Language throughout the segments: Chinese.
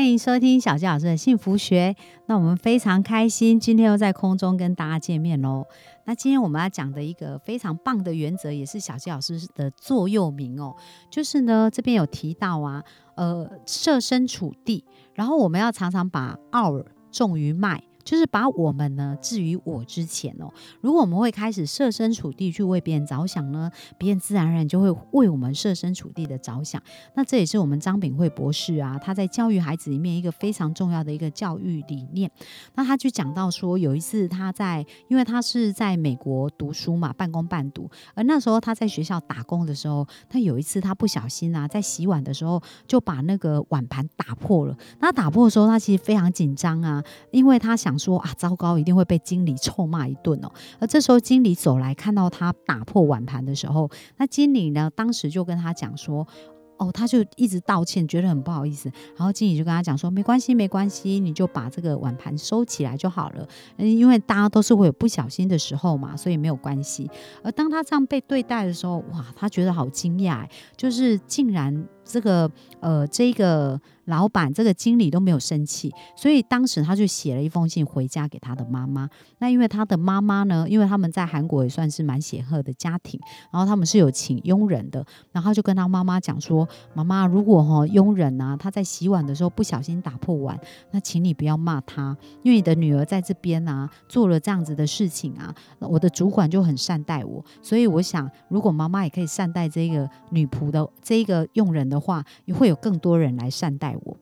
欢迎收听小鸡老师的幸福学。那我们非常开心，今天又在空中跟大家见面喽。那今天我们要讲的一个非常棒的原则，也是小鸡老师的座右铭哦，就是呢这边有提到啊，呃，设身处地，然后我们要常常把 our 重于 my。就是把我们呢置于我之前哦。如果我们会开始设身处地去为别人着想呢，别人自然而然就会为我们设身处地的着想。那这也是我们张炳慧博士啊，他在教育孩子里面一个非常重要的一个教育理念。那他就讲到说，有一次他在，因为他是在美国读书嘛，半工半读。而那时候他在学校打工的时候，他有一次他不小心啊，在洗碗的时候就把那个碗盘打破了。那打破的时候，他其实非常紧张啊，因为他想。想说啊，糟糕，一定会被经理臭骂一顿哦。而这时候经理走来看到他打破碗盘的时候，那经理呢，当时就跟他讲说。哦，他就一直道歉，觉得很不好意思。然后经理就跟他讲说：“没关系，没关系，你就把这个碗盘收起来就好了。嗯，因为大家都是会有不小心的时候嘛，所以没有关系。”而当他这样被对待的时候，哇，他觉得好惊讶，就是竟然这个呃，这个老板、这个经理都没有生气，所以当时他就写了一封信回家给他的妈妈。那因为他的妈妈呢，因为他们在韩国也算是蛮显赫的家庭，然后他们是有请佣人的，然后就跟他妈妈讲说。妈妈，如果哈佣人啊他在洗碗的时候不小心打破碗，那请你不要骂他，因为你的女儿在这边啊做了这样子的事情啊，我的主管就很善待我，所以我想如果妈妈也可以善待这个女仆的这个佣人的话，也会有更多人来善待我。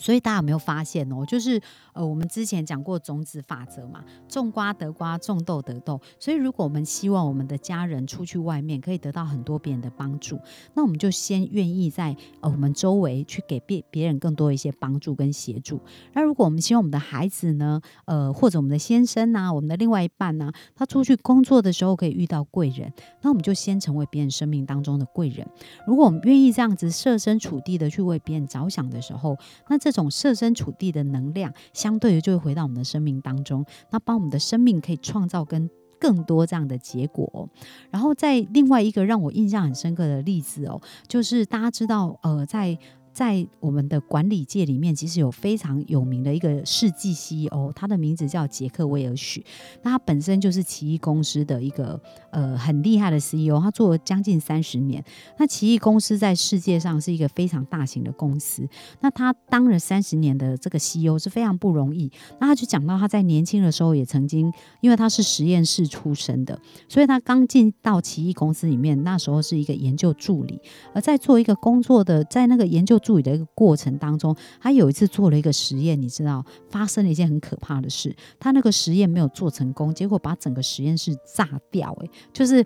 所以大家有没有发现哦？就是呃，我们之前讲过种子法则嘛，种瓜得瓜，种豆得豆。所以如果我们希望我们的家人出去外面可以得到很多别人的帮助，那我们就先愿意在呃我们周围去给别别人更多一些帮助跟协助。那如果我们希望我们的孩子呢，呃，或者我们的先生呐，我们的另外一半呢，他出去工作的时候可以遇到贵人，那我们就先成为别人生命当中的贵人。如果我们愿意这样子设身处地的去为别人着想的时候，那这这种设身处地的能量，相对于就会回到我们的生命当中，那帮我们的生命可以创造跟更多这样的结果。然后在另外一个让我印象很深刻的例子哦，就是大家知道，呃，在。在我们的管理界里面，其实有非常有名的一个世纪 CEO，他的名字叫杰克威尔许。那他本身就是奇异公司的一个呃很厉害的 CEO，他做了将近三十年。那奇异公司在世界上是一个非常大型的公司。那他当了三十年的这个 CEO 是非常不容易。那他就讲到他在年轻的时候也曾经，因为他是实验室出身的，所以他刚进到奇异公司里面，那时候是一个研究助理，而在做一个工作的，在那个研究。助理的一个过程当中，他有一次做了一个实验，你知道发生了一件很可怕的事。他那个实验没有做成功，结果把整个实验室炸掉，诶，就是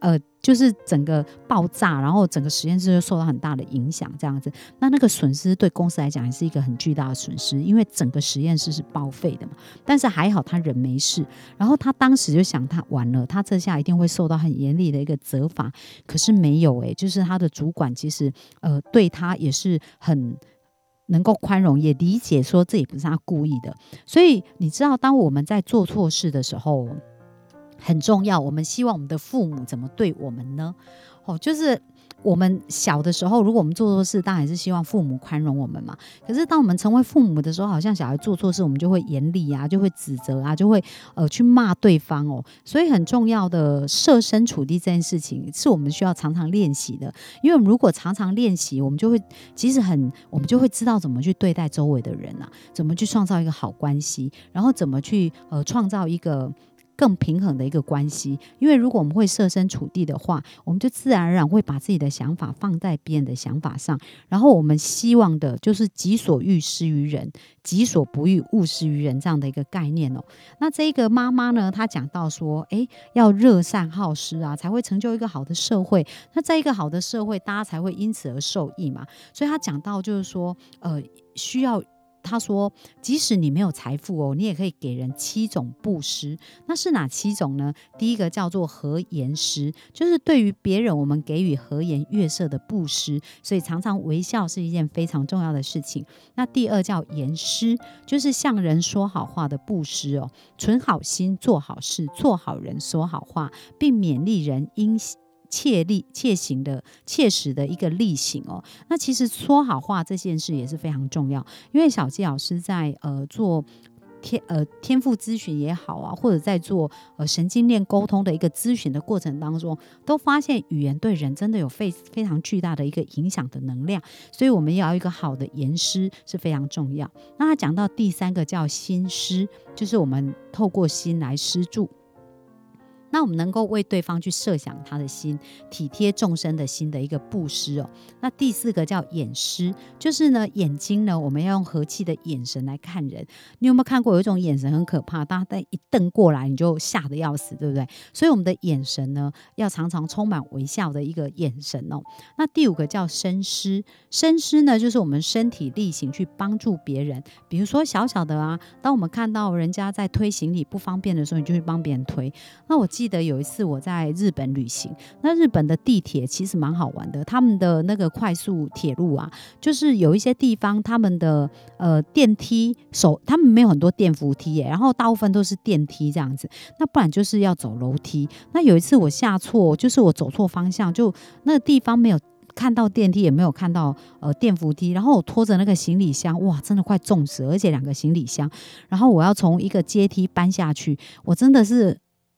呃，就是整个爆炸，然后整个实验室就受到很大的影响，这样子。那那个损失对公司来讲也是一个很巨大的损失，因为整个实验室是报废的嘛。但是还好他人没事，然后他当时就想，他完了，他这下一定会受到很严厉的一个责罚。可是没有，诶，就是他的主管其实呃对他也是。很能够宽容，也理解说这也不是他故意的。所以你知道，当我们在做错事的时候，很重要。我们希望我们的父母怎么对我们呢？哦，就是。我们小的时候，如果我们做错事，当然是希望父母宽容我们嘛。可是当我们成为父母的时候，好像小孩做错事，我们就会严厉啊，就会指责啊，就会呃去骂对方哦。所以很重要的设身处地这件事情，是我们需要常常练习的。因为我们如果常常练习，我们就会其实很，我们就会知道怎么去对待周围的人啊，怎么去创造一个好关系，然后怎么去呃创造一个。更平衡的一个关系，因为如果我们会设身处地的话，我们就自然而然会把自己的想法放在别人的想法上，然后我们希望的就是己所欲施于人，己所不欲勿施于人这样的一个概念哦。那这一个妈妈呢，她讲到说，诶，要热善好施啊，才会成就一个好的社会。那在一个好的社会，大家才会因此而受益嘛。所以她讲到就是说，呃，需要。他说，即使你没有财富哦，你也可以给人七种布施。那是哪七种呢？第一个叫做和颜施，就是对于别人我们给予和颜悦色的布施，所以常常微笑是一件非常重要的事情。那第二叫言施，就是向人说好话的布施哦，存好心，做好事，做好人，说好话，并勉励人应。切力切行的切实的一个例行哦，那其实说好话这件事也是非常重要，因为小纪老师在呃做天呃天赋咨询也好啊，或者在做呃神经链沟通的一个咨询的过程当中，都发现语言对人真的有非非常巨大的一个影响的能量，所以我们要一个好的言师是非常重要。那他讲到第三个叫心师，就是我们透过心来施助。那我们能够为对方去设想他的心，体贴众生的心的一个布施哦。那第四个叫眼施，就是呢眼睛呢，我们要用和气的眼神来看人。你有没有看过有一种眼神很可怕，大家一瞪过来你就吓得要死，对不对？所以我们的眼神呢，要常常充满微笑的一个眼神哦。那第五个叫身施，身施呢就是我们身体力行去帮助别人。比如说小小的啊，当我们看到人家在推行李不方便的时候，你就去帮别人推。那我。记记得有一次我在日本旅行，那日本的地铁其实蛮好玩的。他们的那个快速铁路啊，就是有一些地方他们的呃电梯手，他们没有很多电扶梯耶，然后大部分都是电梯这样子。那不然就是要走楼梯。那有一次我下错，就是我走错方向，就那个地方没有看到电梯，也没有看到呃电扶梯，然后我拖着那个行李箱，哇，真的快重死，而且两个行李箱，然后我要从一个阶梯搬下去，我真的是。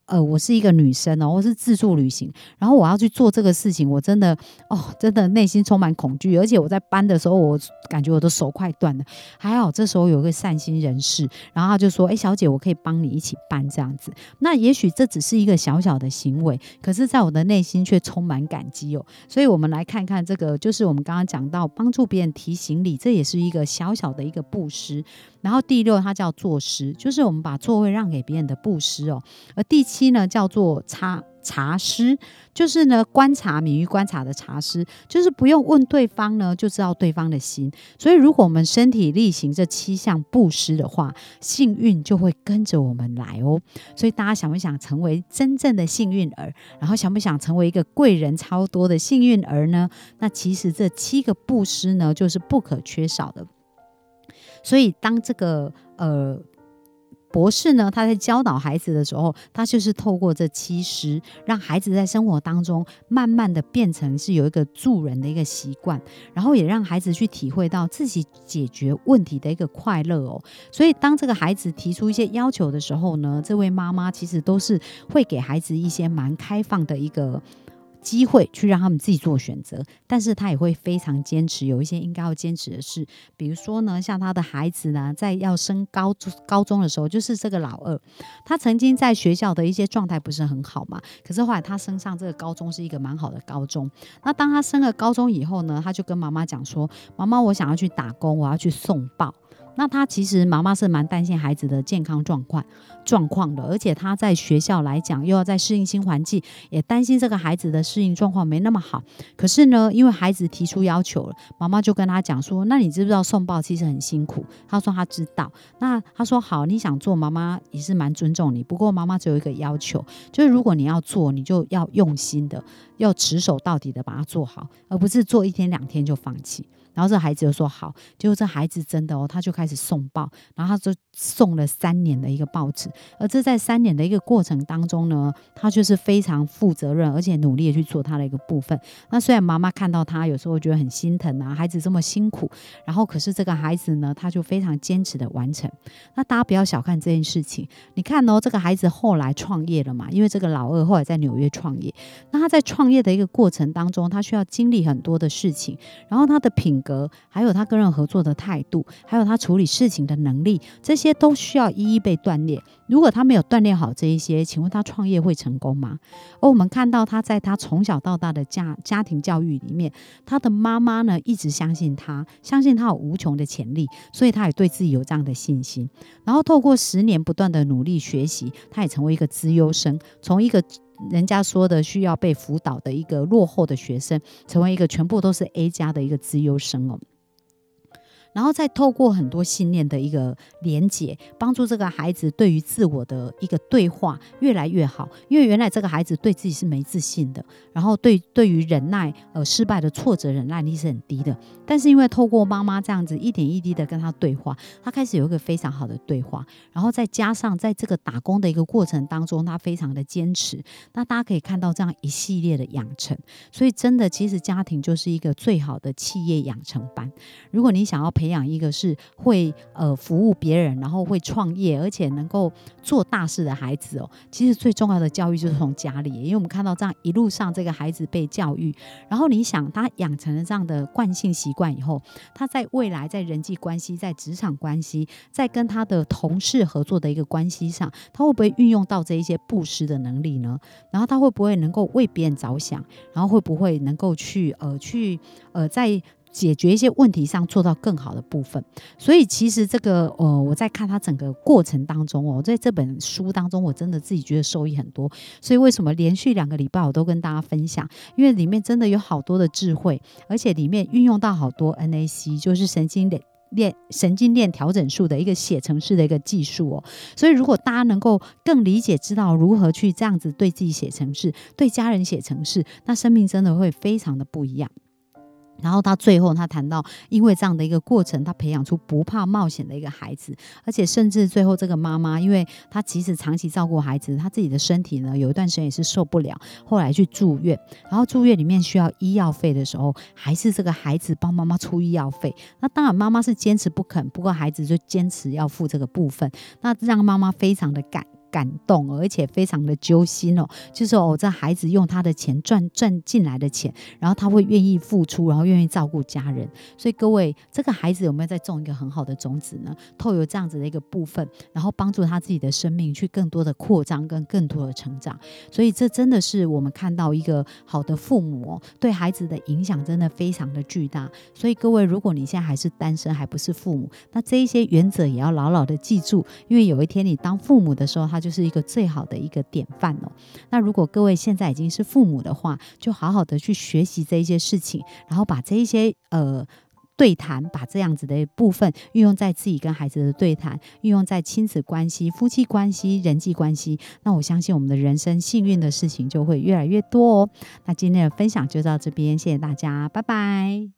呃，我是一个女生哦，我是自助旅行，然后我要去做这个事情，我真的哦，真的内心充满恐惧，而且我在搬的时候，我感觉我的手快断了。还好这时候有个善心人士，然后他就说：“哎，小姐，我可以帮你一起搬这样子。”那也许这只是一个小小的行为，可是在我的内心却充满感激哦。所以我们来看看这个，就是我们刚刚讲到帮助别人提行李，这也是一个小小的一个布施。然后第六，它叫坐施，就是我们把座位让给别人的布施哦。而第七七呢，叫做茶茶师，就是呢观察敏于观察的茶师，就是不用问对方呢就知道对方的心。所以，如果我们身体力行这七项布施的话，幸运就会跟着我们来哦。所以，大家想不想成为真正的幸运儿？然后，想不想成为一个贵人超多的幸运儿呢？那其实这七个布施呢，就是不可缺少的。所以，当这个呃博士呢，他在教导孩子的时候，他就是透过这七师，让孩子在生活当中慢慢的变成是有一个助人的一个习惯，然后也让孩子去体会到自己解决问题的一个快乐哦。所以，当这个孩子提出一些要求的时候呢，这位妈妈其实都是会给孩子一些蛮开放的一个。机会去让他们自己做选择，但是他也会非常坚持，有一些应该要坚持的事，比如说呢，像他的孩子呢，在要升高高中的时候，就是这个老二，他曾经在学校的一些状态不是很好嘛，可是后来他升上这个高中是一个蛮好的高中，那当他升了高中以后呢，他就跟妈妈讲说，妈妈，我想要去打工，我要去送报。那他其实妈妈是蛮担心孩子的健康状况状况的，而且他在学校来讲又要在适应新环境，也担心这个孩子的适应状况没那么好。可是呢，因为孩子提出要求了，妈妈就跟他讲说：“那你知不知道送报其实很辛苦？”他说他知道。那他说好，你想做，妈妈也是蛮尊重你。不过妈妈只有一个要求，就是如果你要做，你就要用心的，要持守到底的把它做好，而不是做一天两天就放弃。然后这孩子就说好，结果这孩子真的哦，他就开始送报，然后他就送了三年的一个报纸。而这在三年的一个过程当中呢，他就是非常负责任，而且努力的去做他的一个部分。那虽然妈妈看到他有时候觉得很心疼啊，孩子这么辛苦，然后可是这个孩子呢，他就非常坚持的完成。那大家不要小看这件事情，你看哦，这个孩子后来创业了嘛，因为这个老二后来在纽约创业，那他在创业的一个过程当中，他需要经历很多的事情，然后他的品。格，还有他跟人合作的态度，还有他处理事情的能力，这些都需要一一被锻炼。如果他没有锻炼好这一些，请问他创业会成功吗？而我们看到他在他从小到大的家家庭教育里面，他的妈妈呢一直相信他，相信他有无穷的潜力，所以他也对自己有这样的信心。然后透过十年不断的努力学习，他也成为一个资优生，从一个。人家说的需要被辅导的一个落后的学生，成为一个全部都是 A 加的一个资优生哦。然后再透过很多信念的一个连接，帮助这个孩子对于自我的一个对话越来越好。因为原来这个孩子对自己是没自信的，然后对对于忍耐呃失败的挫折忍耐力是很低的。但是因为透过妈妈这样子一点一滴的跟他对话，他开始有一个非常好的对话。然后再加上在这个打工的一个过程当中，他非常的坚持。那大家可以看到这样一系列的养成，所以真的其实家庭就是一个最好的企业养成班。如果你想要培养一个是会呃服务别人，然后会创业，而且能够做大事的孩子哦，其实最重要的教育就是从家里，因为我们看到这样一路上这个孩子被教育，然后你想他养成了这样的惯性习惯以后，他在未来在人际关系、在职场关系、在跟他的同事合作的一个关系上，他会不会运用到这一些布施的能力呢？然后他会不会能够为别人着想？然后会不会能够去呃去呃在解决一些问题上做到更好的部分，所以其实这个呃，我在看他整个过程当中哦，在这本书当中，我真的自己觉得受益很多。所以为什么连续两个礼拜我都跟大家分享？因为里面真的有好多的智慧，而且里面运用到好多 NAC，就是神经链链神经链调整术的一个写程式的一个技术哦。所以如果大家能够更理解知道如何去这样子对自己写程式，对家人写程式，那生命真的会非常的不一样。然后他最后他谈到，因为这样的一个过程，他培养出不怕冒险的一个孩子，而且甚至最后这个妈妈，因为她其实长期照顾孩子，她自己的身体呢有一段时间也是受不了，后来去住院，然后住院里面需要医药费的时候，还是这个孩子帮妈妈出医药费。那当然妈妈是坚持不肯，不过孩子就坚持要付这个部分，那让妈妈非常的感。感动，而且非常的揪心哦。就是哦，这孩子用他的钱赚赚进来的钱，然后他会愿意付出，然后愿意照顾家人。所以各位，这个孩子有没有在种一个很好的种子呢？透有这样子的一个部分，然后帮助他自己的生命去更多的扩张跟更多的成长。所以这真的是我们看到一个好的父母对孩子的影响真的非常的巨大。所以各位，如果你现在还是单身，还不是父母，那这一些原则也要牢牢的记住，因为有一天你当父母的时候，他就是一个最好的一个典范哦。那如果各位现在已经是父母的话，就好好的去学习这一些事情，然后把这一些呃对谈，把这样子的部分运用在自己跟孩子的对谈，运用在亲子关系、夫妻关系、人际关系。那我相信我们的人生幸运的事情就会越来越多哦。那今天的分享就到这边，谢谢大家，拜拜。